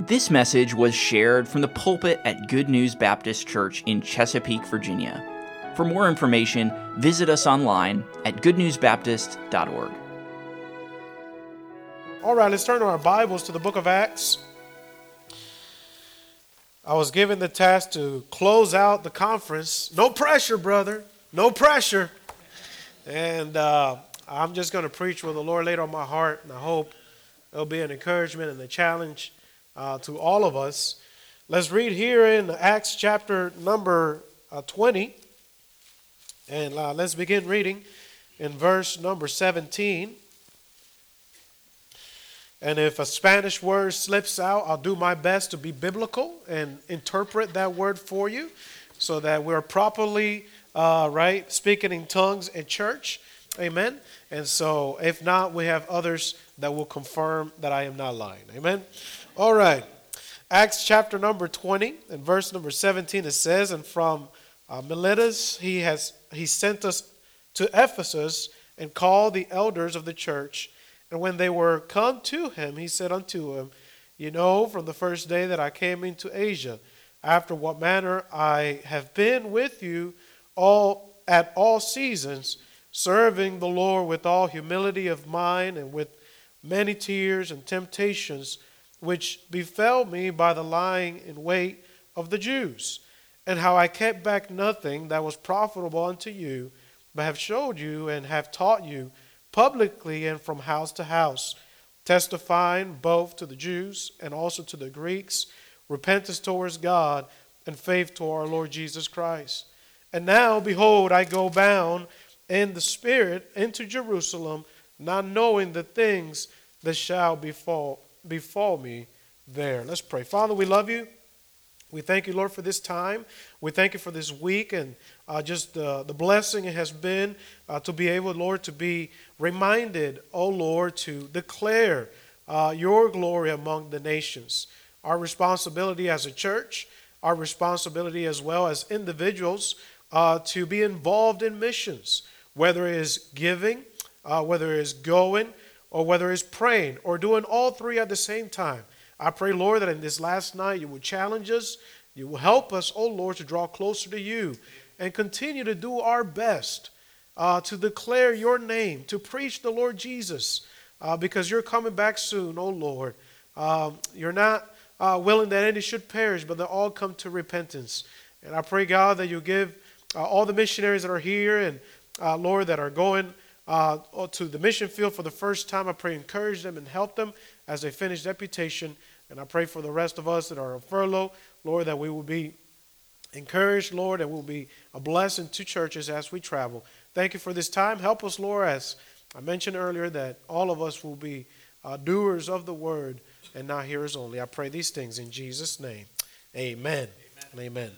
This message was shared from the pulpit at Good News Baptist Church in Chesapeake, Virginia. For more information, visit us online at goodnewsbaptist.org. All right, let's turn to our Bibles to the book of Acts. I was given the task to close out the conference. No pressure, brother. No pressure. And uh, I'm just going to preach what the Lord laid on my heart, and I hope it'll be an encouragement and a challenge uh, to all of us. Let's read here in Acts chapter number uh, 20. And uh, let's begin reading in verse number 17. And if a Spanish word slips out, I'll do my best to be biblical and interpret that word for you so that we're properly, uh, right, speaking in tongues in church. Amen. And so, if not, we have others that will confirm that I am not lying. Amen. All right. Acts chapter number 20 and verse number 17 it says, And from uh, Miletus he has he sent us to Ephesus and called the elders of the church. And when they were come to him, he said unto him, You know, from the first day that I came into Asia, after what manner I have been with you all at all seasons, serving the Lord with all humility of mind and with many tears and temptations which befell me by the lying in wait of the Jews, and how I kept back nothing that was profitable unto you, but have showed you and have taught you publicly and from house to house, testifying both to the Jews and also to the Greeks repentance towards God and faith to our Lord Jesus Christ. And now, behold, I go bound in the Spirit into Jerusalem, not knowing the things that shall befall befall me there. Let's pray. Father, we love you. We thank you, Lord, for this time. We thank you for this week and uh, just uh, the blessing it has been uh, to be able, Lord, to be reminded, oh Lord, to declare uh, your glory among the nations. Our responsibility as a church, our responsibility as well as individuals uh, to be involved in missions, whether it is giving, uh, whether it is going, or whether it's praying or doing all three at the same time. I pray, Lord, that in this last night you will challenge us, you will help us, oh Lord, to draw closer to you and continue to do our best uh, to declare your name, to preach the Lord Jesus, uh, because you're coming back soon, oh Lord. Um, you're not uh, willing that any should perish, but that all come to repentance. And I pray, God, that you give uh, all the missionaries that are here and, uh, Lord, that are going uh, to the mission field for the first time. I pray encourage them and help them as they finish deputation. And I pray for the rest of us that are on furlough, Lord, that we will be encouraged, Lord, and we'll be a blessing to churches as we travel. Thank you for this time. Help us, Lord, as I mentioned earlier, that all of us will be uh, doers of the word and not hearers only. I pray these things in Jesus' name. Amen. Amen. Amen.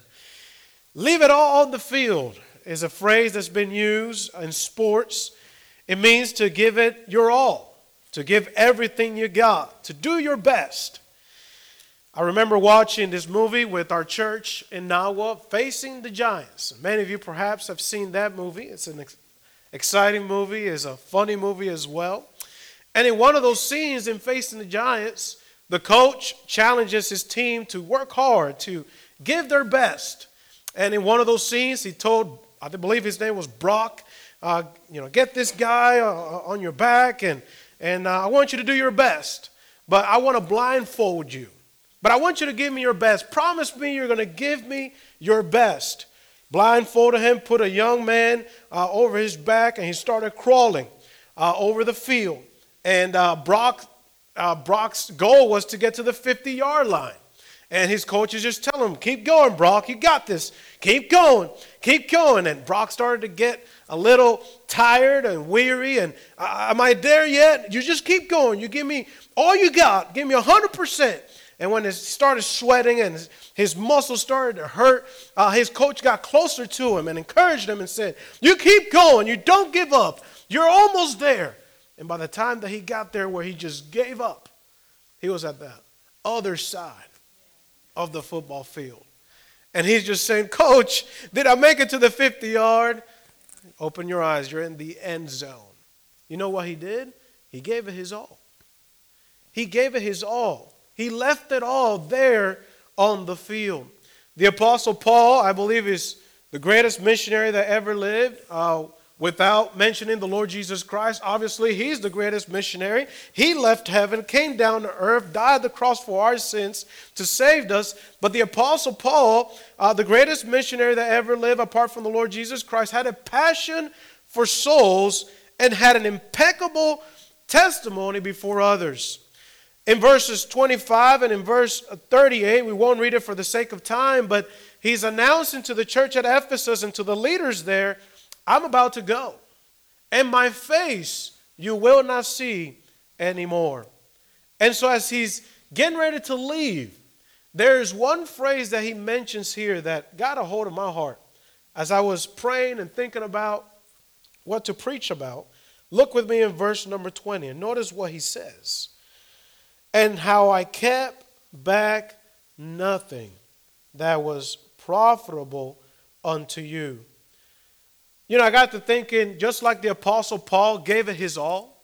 Leave it all on the field is a phrase that's been used in sports it means to give it your all, to give everything you got, to do your best. I remember watching this movie with our church in Nawa, Facing the Giants. Many of you perhaps have seen that movie. It's an ex- exciting movie, it's a funny movie as well. And in one of those scenes in Facing the Giants, the coach challenges his team to work hard, to give their best. And in one of those scenes, he told, I believe his name was Brock, uh, you know, get this guy uh, uh, on your back, and, and uh, I want you to do your best. But I want to blindfold you. But I want you to give me your best. Promise me you're going to give me your best. Blindfolded him, put a young man uh, over his back, and he started crawling uh, over the field. And Brock, Brock's goal was to get to the 50 yard line. And his coaches just tell him, keep going, Brock, you got this. Keep going, keep going. And Brock started to get a little tired and weary and am I there yet? You just keep going. You give me all you got. Give me 100%. And when he started sweating and his muscles started to hurt, uh, his coach got closer to him and encouraged him and said, You keep going. You don't give up. You're almost there. And by the time that he got there where he just gave up, he was at the other side of the football field. And he's just saying, Coach, did I make it to the 50 yard? Open your eyes. You're in the end zone. You know what he did? He gave it his all. He gave it his all. He left it all there on the field. The Apostle Paul, I believe, is the greatest missionary that ever lived. Uh, without mentioning the Lord Jesus Christ. Obviously, he's the greatest missionary. He left heaven, came down to earth, died the cross for our sins to save us. But the Apostle Paul, uh, the greatest missionary that ever lived apart from the Lord Jesus Christ, had a passion for souls and had an impeccable testimony before others. In verses 25 and in verse 38, we won't read it for the sake of time, but he's announcing to the church at Ephesus and to the leaders there I'm about to go, and my face you will not see anymore. And so, as he's getting ready to leave, there's one phrase that he mentions here that got a hold of my heart. As I was praying and thinking about what to preach about, look with me in verse number 20 and notice what he says. And how I kept back nothing that was profitable unto you you know, I got to thinking, just like the Apostle Paul gave it his all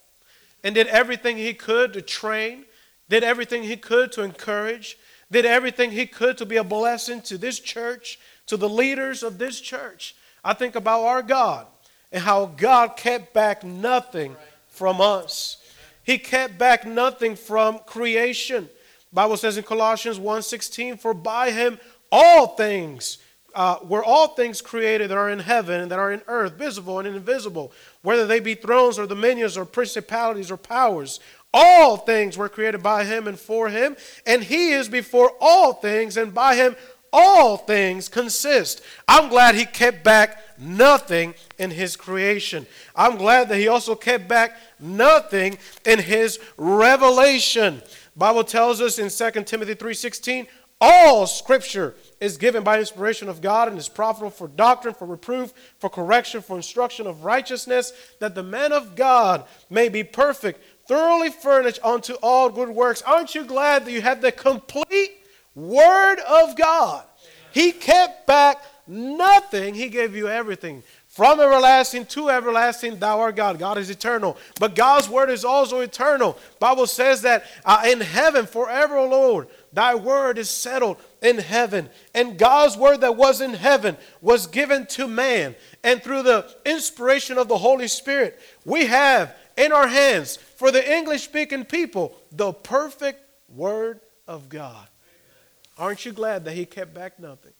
and did everything he could to train, did everything he could to encourage, did everything he could to be a blessing to this church, to the leaders of this church. I think about our God and how God kept back nothing from us. He kept back nothing from creation. Bible says in Colossians 1:16, "For by him all things uh, were all things created that are in heaven and that are in earth, visible and invisible, whether they be thrones or dominions or principalities or powers. All things were created by him and for him, and he is before all things, and by him all things consist. I'm glad he kept back nothing in his creation. I'm glad that he also kept back nothing in his revelation. Bible tells us in 2 Timothy 3:16, all scripture is given by inspiration of God and is profitable for doctrine, for reproof, for correction, for instruction of righteousness, that the man of God may be perfect, thoroughly furnished unto all good works. Aren't you glad that you have the complete Word of God? He kept back nothing, He gave you everything. From everlasting to everlasting, thou art God. God is eternal. But God's word is also eternal. Bible says that uh, in heaven forever, Lord, thy word is settled in heaven. And God's word that was in heaven was given to man. And through the inspiration of the Holy Spirit, we have in our hands, for the English speaking people, the perfect word of God. Aren't you glad that he kept back nothing?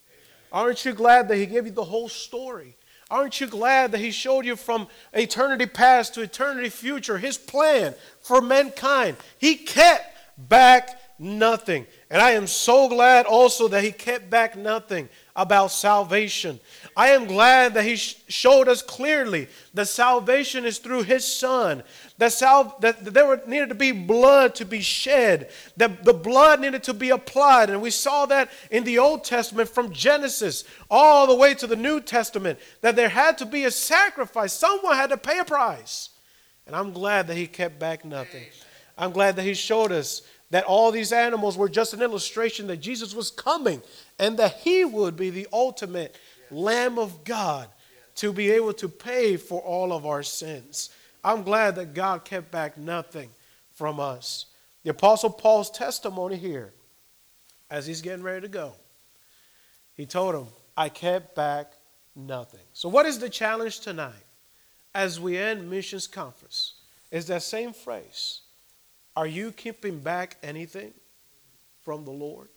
Aren't you glad that he gave you the whole story? Aren't you glad that He showed you from eternity past to eternity future His plan for mankind? He kept back nothing. And I am so glad also that He kept back nothing about salvation. I am glad that He sh- showed us clearly that salvation is through His Son, that, sal- that there were, needed to be blood to be shed, that the blood needed to be applied. And we saw that in the Old Testament from Genesis all the way to the New Testament, that there had to be a sacrifice. Someone had to pay a price. And I'm glad that He kept back nothing. I'm glad that He showed us that all these animals were just an illustration that Jesus was coming and that He would be the ultimate Lamb of God to be able to pay for all of our sins. I'm glad that God kept back nothing from us. The Apostle Paul's testimony here, as he's getting ready to go, he told him, I kept back nothing. So, what is the challenge tonight as we end missions conference? Is that same phrase Are you keeping back anything from the Lord?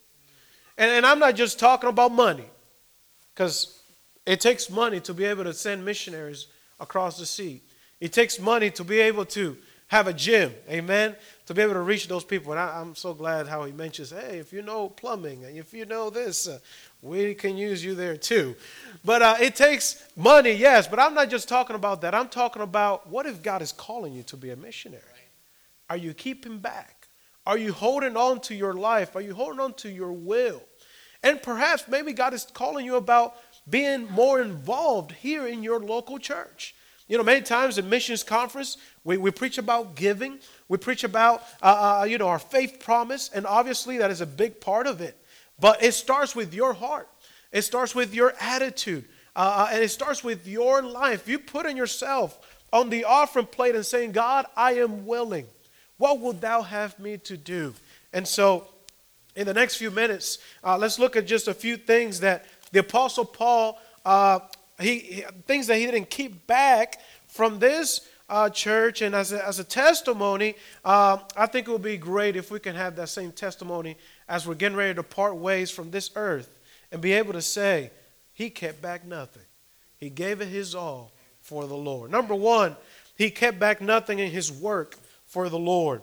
And, and I'm not just talking about money, because it takes money to be able to send missionaries across the sea. It takes money to be able to have a gym, amen, to be able to reach those people. And I, am so glad how he mentions, hey, if you know plumbing and if you know this, uh, we can use you there too. But uh, it takes money, yes, but I'm not just talking about that. I'm talking about what if God is calling you to be a missionary? Are you keeping back? Are you holding on to your life? Are you holding on to your will? And perhaps maybe God is calling you about being more involved here in your local church. You know, many times in missions conference, we, we preach about giving. We preach about, uh, uh, you know, our faith promise. And obviously that is a big part of it. But it starts with your heart. It starts with your attitude. Uh, uh and it starts with your life. You putting yourself on the offering plate and saying, God, I am willing. What would thou have me to do? And so in the next few minutes, uh, let's look at just a few things that the Apostle Paul, uh, he, he, things that he didn't keep back from this uh, church. And as a, as a testimony, uh, I think it would be great if we can have that same testimony as we're getting ready to part ways from this earth and be able to say, He kept back nothing. He gave it His all for the Lord. Number one, He kept back nothing in His work for the Lord.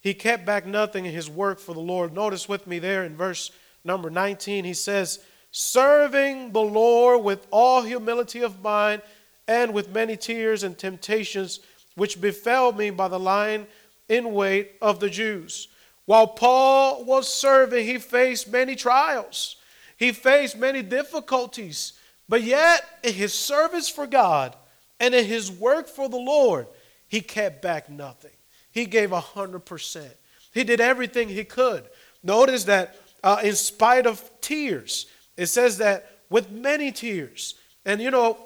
He kept back nothing in his work for the Lord. Notice with me there in verse number 19, he says, Serving the Lord with all humility of mind and with many tears and temptations which befell me by the lying in wait of the Jews. While Paul was serving, he faced many trials, he faced many difficulties, but yet in his service for God and in his work for the Lord, he kept back nothing. He gave 100%. He did everything he could. Notice that uh, in spite of tears, it says that with many tears. And you know,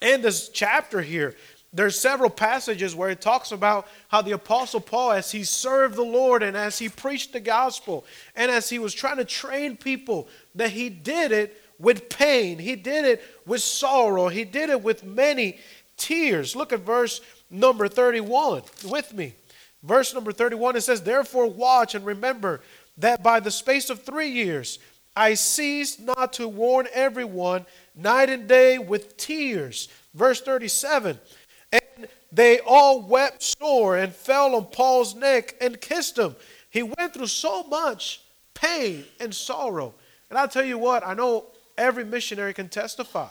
in this chapter here, there's several passages where it talks about how the apostle paul as he served the lord and as he preached the gospel and as he was trying to train people that he did it with pain he did it with sorrow he did it with many tears look at verse number 31 with me Verse number 31, it says, Therefore watch and remember that by the space of three years I ceased not to warn everyone night and day with tears. Verse 37, and they all wept sore and fell on Paul's neck and kissed him. He went through so much pain and sorrow. And I'll tell you what, I know every missionary can testify.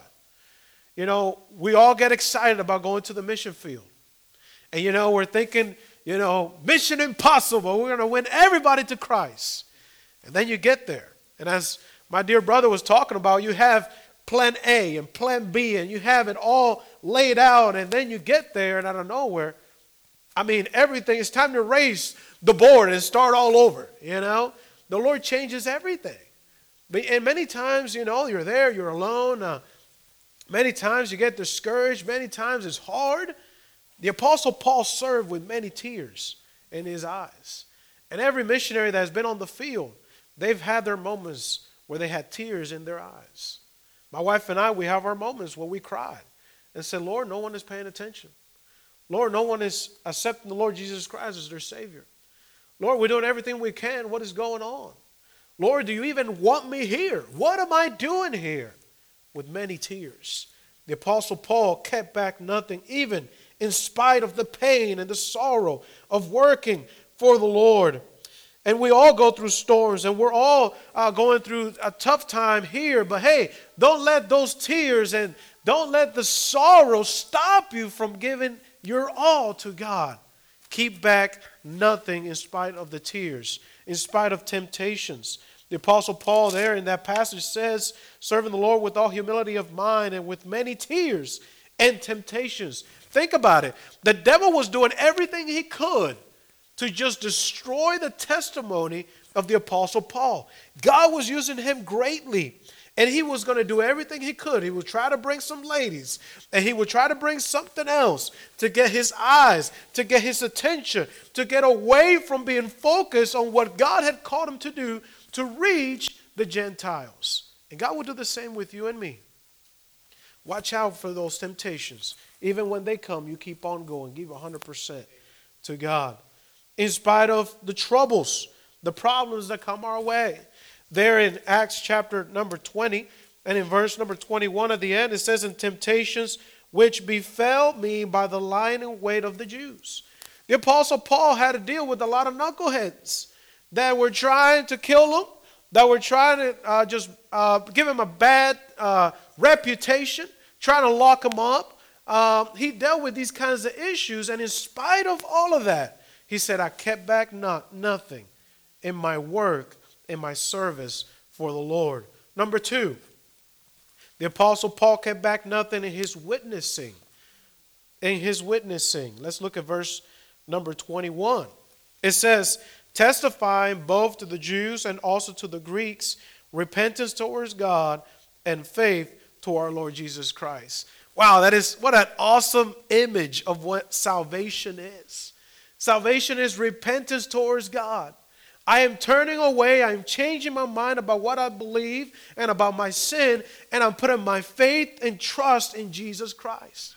You know, we all get excited about going to the mission field. And you know, we're thinking, you know, mission impossible. We're going to win everybody to Christ. And then you get there. And as my dear brother was talking about, you have plan A and plan B, and you have it all laid out. And then you get there, and out of nowhere, I mean, everything, it's time to raise the board and start all over, you know? The Lord changes everything. And many times, you know, you're there, you're alone. Uh, many times you get discouraged. Many times it's hard. The Apostle Paul served with many tears in his eyes. And every missionary that has been on the field, they've had their moments where they had tears in their eyes. My wife and I, we have our moments where we cried and said, Lord, no one is paying attention. Lord, no one is accepting the Lord Jesus Christ as their Savior. Lord, we're doing everything we can. What is going on? Lord, do you even want me here? What am I doing here? With many tears. The Apostle Paul kept back nothing, even in spite of the pain and the sorrow of working for the Lord. And we all go through storms and we're all uh, going through a tough time here. But hey, don't let those tears and don't let the sorrow stop you from giving your all to God. Keep back nothing in spite of the tears, in spite of temptations. The Apostle Paul, there in that passage, says, serving the Lord with all humility of mind and with many tears and temptations. Think about it. The devil was doing everything he could to just destroy the testimony of the Apostle Paul. God was using him greatly. And he was going to do everything he could. He would try to bring some ladies, and he would try to bring something else to get his eyes, to get his attention, to get away from being focused on what God had called him to do to reach the Gentiles. And God will do the same with you and me. Watch out for those temptations. Even when they come, you keep on going. Give 100% to God. In spite of the troubles, the problems that come our way. There in Acts chapter number 20 and in verse number 21 at the end, it says, In temptations which befell me by the lying in wait of the Jews. The Apostle Paul had to deal with a lot of knuckleheads that were trying to kill him, that were trying to uh, just uh, give him a bad uh, reputation, trying to lock him up. Um, he dealt with these kinds of issues, and in spite of all of that, he said, I kept back not, nothing in my work, in my service for the Lord. Number two, the Apostle Paul kept back nothing in his witnessing. In his witnessing. Let's look at verse number 21. It says, testifying both to the Jews and also to the Greeks, repentance towards God and faith to our Lord Jesus Christ. Wow, that is what an awesome image of what salvation is. Salvation is repentance towards God. I am turning away. I'm changing my mind about what I believe and about my sin, and I'm putting my faith and trust in Jesus Christ.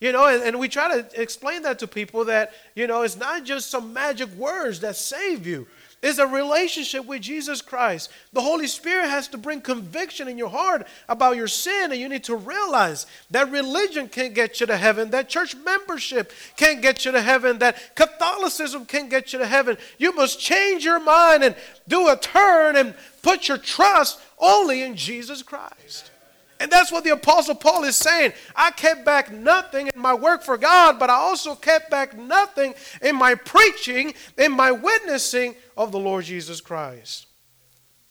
You know, and, and we try to explain that to people that, you know, it's not just some magic words that save you It's a relationship with Jesus Christ. The Holy Spirit has to bring conviction in your heart about your sin, and you need to realize that religion can't get you to heaven, that church membership can't get you to heaven, that Catholicism can't get you to heaven. You must change your mind and do a turn and put your trust only in Jesus Christ. And that's what the Apostle Paul is saying. I kept back nothing in my work for God, but I also kept back nothing in my preaching, in my witnessing of the Lord Jesus Christ.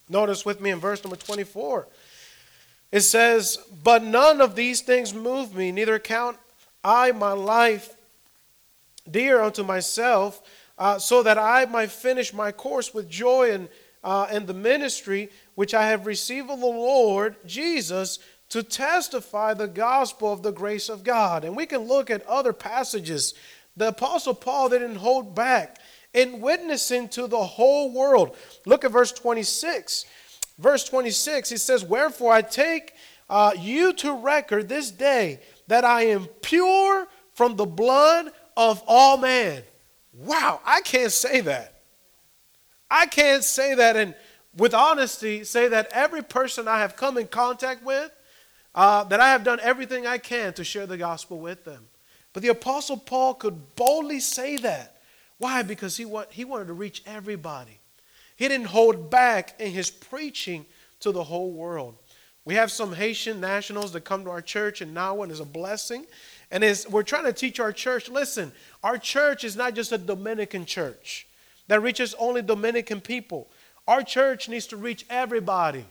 Notice with me in verse number 24. It says, But none of these things move me, neither count I my life dear unto myself, uh, so that I might finish my course with joy and, uh, and the ministry which I have received of the Lord Jesus to testify the gospel of the grace of God. And we can look at other passages. The Apostle Paul didn't hold back in witnessing to the whole world. Look at verse 26. Verse 26, he says, Wherefore I take uh, you to record this day that I am pure from the blood of all men. Wow, I can't say that. I can't say that and with honesty say that every person I have come in contact with uh, that I have done everything I can to share the gospel with them. But the Apostle Paul could boldly say that. Why? Because he, he wanted to reach everybody. He didn't hold back in his preaching to the whole world. We have some Haitian nationals that come to our church, and now one is a blessing. And is we're trying to teach our church listen, our church is not just a Dominican church that reaches only Dominican people. Our church needs to reach everybody.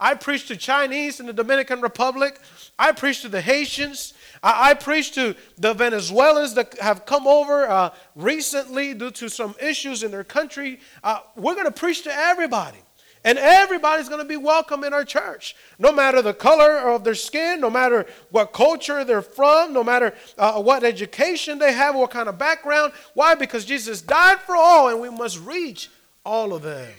I preach to Chinese in the Dominican Republic. I preach to the Haitians. I, I preach to the Venezuelans that have come over uh, recently due to some issues in their country. Uh, we're going to preach to everybody. And everybody's going to be welcome in our church, no matter the color of their skin, no matter what culture they're from, no matter uh, what education they have, what kind of background. Why? Because Jesus died for all, and we must reach all of them.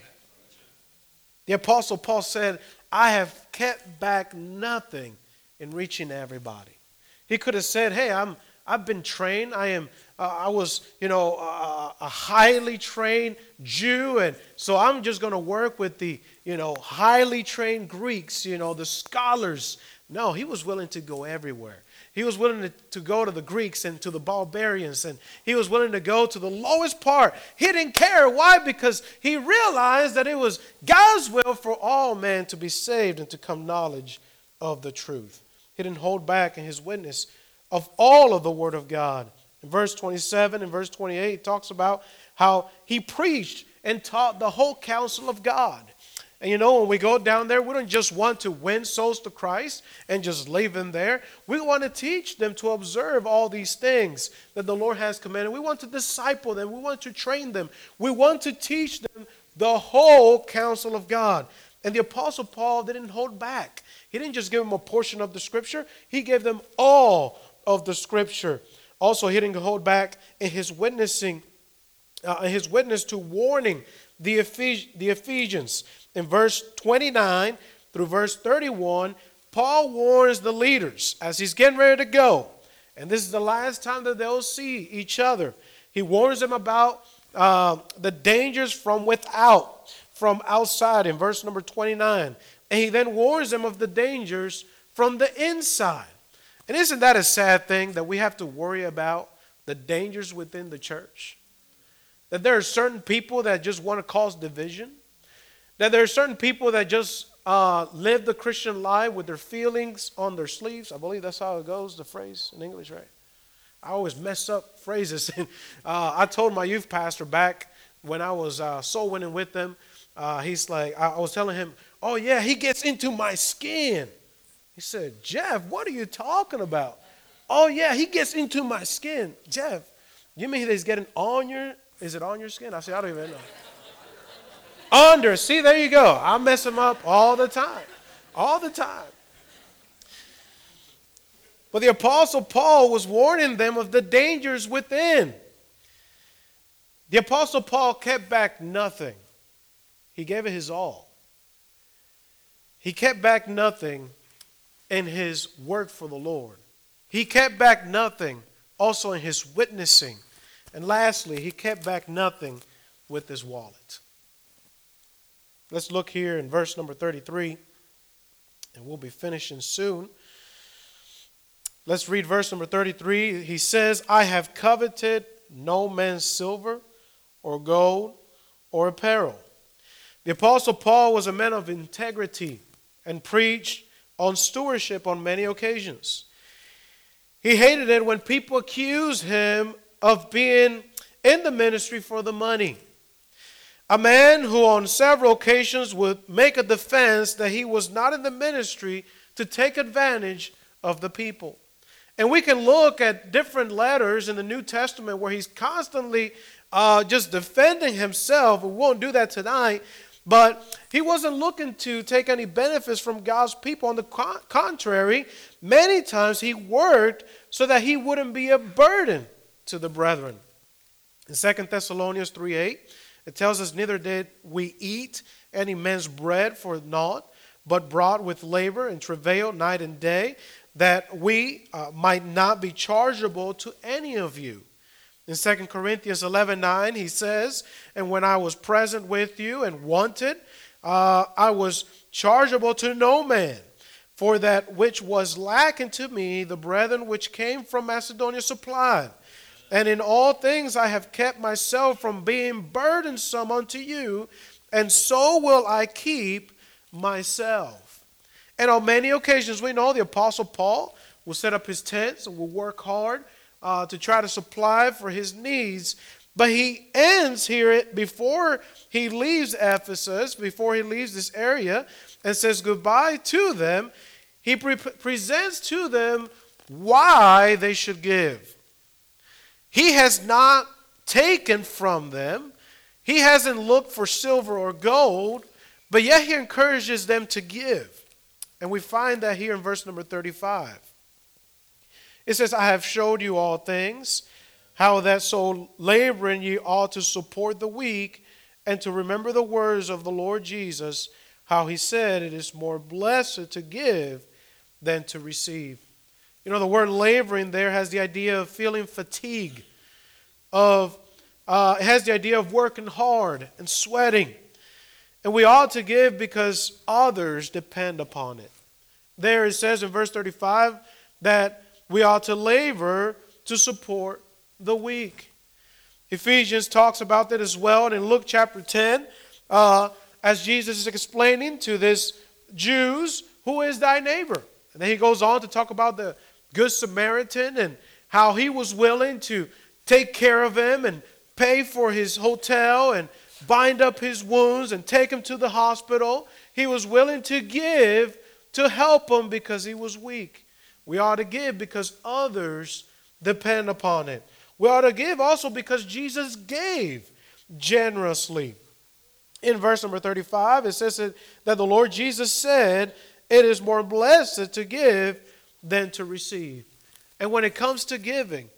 The Apostle Paul said, I have kept back nothing in reaching everybody. He could have said, "Hey, I'm I've been trained. I am uh, I was, you know, uh, a highly trained Jew and so I'm just going to work with the, you know, highly trained Greeks, you know, the scholars." No, he was willing to go everywhere. He was willing to, to go to the Greeks and to the barbarians, and he was willing to go to the lowest part. He didn't care. Why? Because he realized that it was God's will for all men to be saved and to come knowledge of the truth. He didn't hold back in his witness of all of the Word of God. In verse 27 and verse 28, he talks about how he preached and taught the whole counsel of God. And you know, when we go down there, we don't just want to win souls to Christ and just leave them there. We want to teach them to observe all these things that the Lord has commanded. We want to disciple them. We want to train them. We want to teach them the whole counsel of God. And the Apostle Paul didn't hold back. He didn't just give them a portion of the Scripture, he gave them all of the Scripture. Also, he didn't hold back in his witnessing, uh, his witness to warning the, Ephes- the Ephesians. In verse 29 through verse 31, Paul warns the leaders as he's getting ready to go. And this is the last time that they'll see each other. He warns them about uh, the dangers from without, from outside, in verse number 29. And he then warns them of the dangers from the inside. And isn't that a sad thing that we have to worry about the dangers within the church? That there are certain people that just want to cause division? That there are certain people that just uh, live the Christian life with their feelings on their sleeves. I believe that's how it goes, the phrase in English, right? I always mess up phrases. uh, I told my youth pastor back when I was uh, soul winning with them, uh, he's like, I, I was telling him, oh, yeah, he gets into my skin. He said, Jeff, what are you talking about? Oh, yeah, he gets into my skin. Jeff, you mean he's getting on your, is it on your skin? I said, I don't even know. Under. See, there you go. I mess them up all the time. All the time. But the Apostle Paul was warning them of the dangers within. The Apostle Paul kept back nothing. he gave it his all. He kept back nothing in his work for the Lord. He kept back nothing also in his witnessing. And lastly, he kept back nothing with his wallet. Let's look here in verse number 33, and we'll be finishing soon. Let's read verse number 33. He says, I have coveted no man's silver or gold or apparel. The Apostle Paul was a man of integrity and preached on stewardship on many occasions. He hated it when people accused him of being in the ministry for the money. A man who, on several occasions, would make a defense that he was not in the ministry to take advantage of the people. And we can look at different letters in the New Testament where he's constantly uh, just defending himself. We won't do that tonight. But he wasn't looking to take any benefits from God's people. On the contrary, many times he worked so that he wouldn't be a burden to the brethren. In 2 Thessalonians 3 8, it tells us, Neither did we eat any man's bread for naught, but brought with labor and travail night and day, that we uh, might not be chargeable to any of you. In 2 Corinthians 11 9, he says, And when I was present with you and wanted, uh, I was chargeable to no man. For that which was lacking to me, the brethren which came from Macedonia supplied. And in all things I have kept myself from being burdensome unto you, and so will I keep myself. And on many occasions, we know the Apostle Paul will set up his tents and will work hard uh, to try to supply for his needs. But he ends here before he leaves Ephesus, before he leaves this area, and says goodbye to them. He pre- presents to them why they should give. He has not taken from them, he hasn't looked for silver or gold, but yet he encourages them to give. And we find that here in verse number 35. It says, I have showed you all things, how that so laboring ye ought to support the weak, and to remember the words of the Lord Jesus, how he said, It is more blessed to give than to receive. You know, the word laboring there has the idea of feeling fatigue, of uh, it has the idea of working hard and sweating. And we ought to give because others depend upon it. There it says in verse 35 that we ought to labor to support the weak. Ephesians talks about that as well. And in Luke chapter 10, uh, as Jesus is explaining to this Jews, who is thy neighbor? And then he goes on to talk about the Good Samaritan and how he was willing to take care of him and pay for his hotel and bind up his wounds and take him to the hospital. He was willing to give to help him because he was weak. We ought to give because others depend upon it. We ought to give also because Jesus gave generously. In verse number 35, it says that the Lord Jesus said, It is more blessed to give than to receive. And when it comes to giving,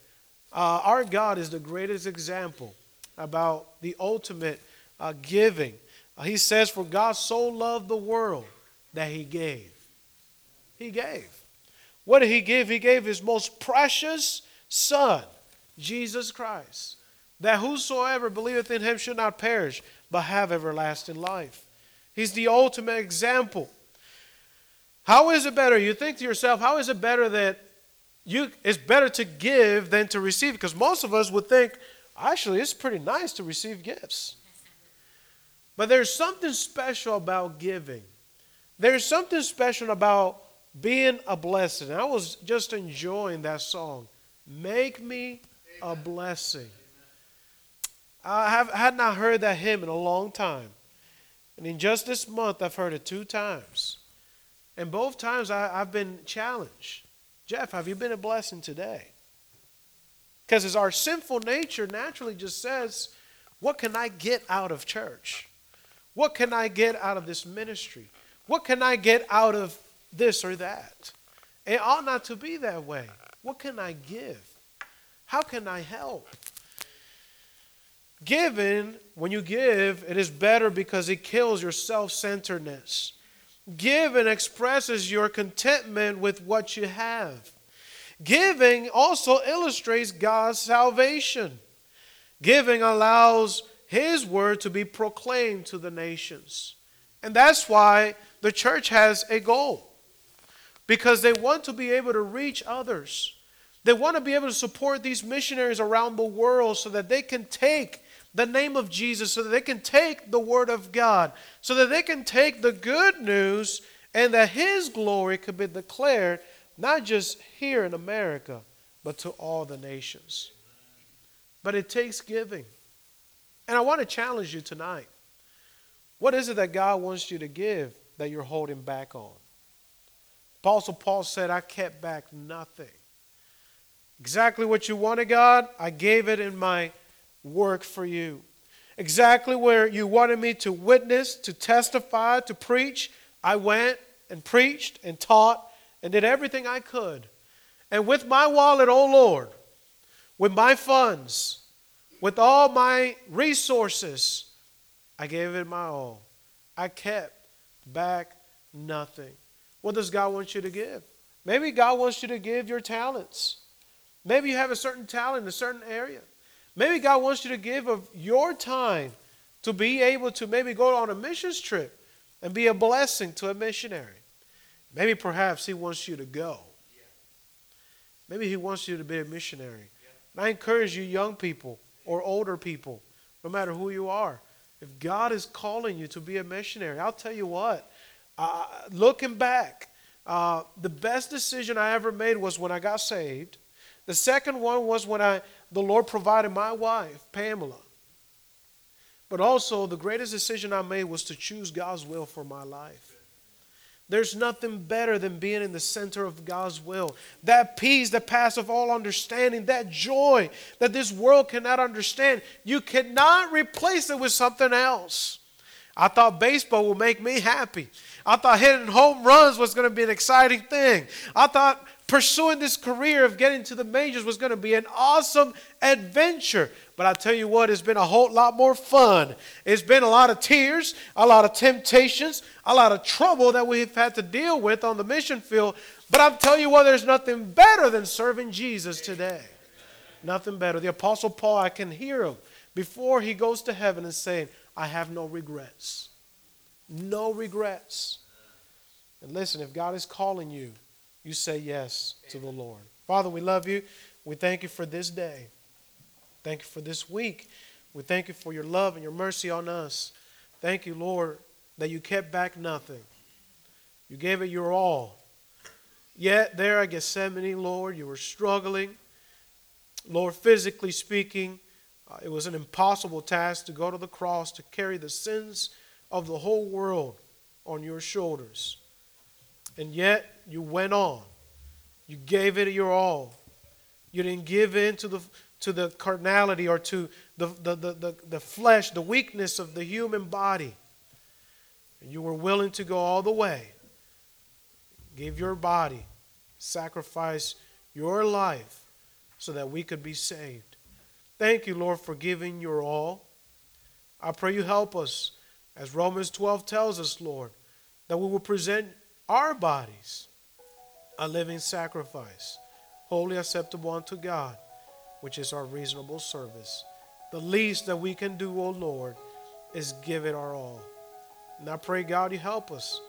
uh, our God is the greatest example about the ultimate uh, giving. Uh, he says, For God so loved the world that he gave. He gave. What did he give? He gave his most precious Son, Jesus Christ, that whosoever believeth in him should not perish, but have everlasting life. He's the ultimate example. How is it better? You think to yourself, how is it better that you it's better to give than to receive? Because most of us would think, actually, it's pretty nice to receive gifts. But there's something special about giving. There's something special about being a blessing. I was just enjoying that song. Make me a blessing. I have had not heard that hymn in a long time. And in just this month, I've heard it two times. And both times I, have been challenged. Jeff, have you been a blessing today? Because as our sinful nature naturally just says, what can I get out of church? What can I get out of this ministry? What can I get out of this or that. It ought not to be that way. What can I give? How can I help? Giving, when you give, it is better because it kills your self centeredness. Giving expresses your contentment with what you have. Giving also illustrates God's salvation. Giving allows His word to be proclaimed to the nations. And that's why the church has a goal. Because they want to be able to reach others. They want to be able to support these missionaries around the world so that they can take the name of Jesus, so that they can take the word of God, so that they can take the good news and that His glory could be declared not just here in America, but to all the nations. But it takes giving. And I want to challenge you tonight. What is it that God wants you to give that you're holding back on? Apostle Paul said, I kept back nothing. Exactly what you wanted, God, I gave it in my work for you. Exactly where you wanted me to witness, to testify, to preach, I went and preached and taught and did everything I could. And with my wallet, oh Lord, with my funds, with all my resources, I gave it my all. I kept back nothing. What does God want you to give? Maybe God wants you to give your talents. Maybe you have a certain talent in a certain area. Maybe God wants you to give of your time to be able to maybe go on a missions trip and be a blessing to a missionary. Maybe perhaps He wants you to go. Maybe He wants you to be a missionary. And I encourage you, young people or older people, no matter who you are, if God is calling you to be a missionary, I'll tell you what, uh, looking back, uh, the best decision I ever made was when I got saved. The second one was when I, the Lord provided my wife, Pamela. But also, the greatest decision I made was to choose God's will for my life. There's nothing better than being in the center of God's will. That peace that passeth all understanding, that joy that this world cannot understand, you cannot replace it with something else. I thought baseball would make me happy. I thought hitting home runs was going to be an exciting thing. I thought pursuing this career of getting to the majors was going to be an awesome adventure. But I tell you what, it's been a whole lot more fun. It's been a lot of tears, a lot of temptations, a lot of trouble that we've had to deal with on the mission field. But I'm telling you what, there's nothing better than serving Jesus today. Nothing better. The Apostle Paul, I can hear him before he goes to heaven and saying, I have no regrets. No regrets. And listen, if God is calling you, you say yes to the Lord. Father, we love you. We thank you for this day. Thank you for this week. We thank you for your love and your mercy on us. Thank you, Lord, that you kept back nothing. You gave it your all. Yet there at Gethsemane, Lord, you were struggling. Lord, physically speaking, uh, it was an impossible task to go to the cross to carry the sins of the whole world on your shoulders. And yet you went on. You gave it your all. You didn't give in to the, to the carnality or to the, the, the, the, the flesh, the weakness of the human body. And you were willing to go all the way. Give your body, sacrifice your life so that we could be saved. Thank you, Lord, for giving your all. I pray you help us, as Romans 12 tells us, Lord, that we will present our bodies a living sacrifice, wholly acceptable unto God, which is our reasonable service. The least that we can do, O Lord, is give it our all. And I pray, God, you help us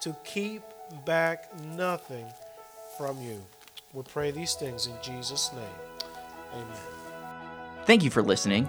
to keep back nothing from you. We pray these things in Jesus' name. Amen. Thank you for listening.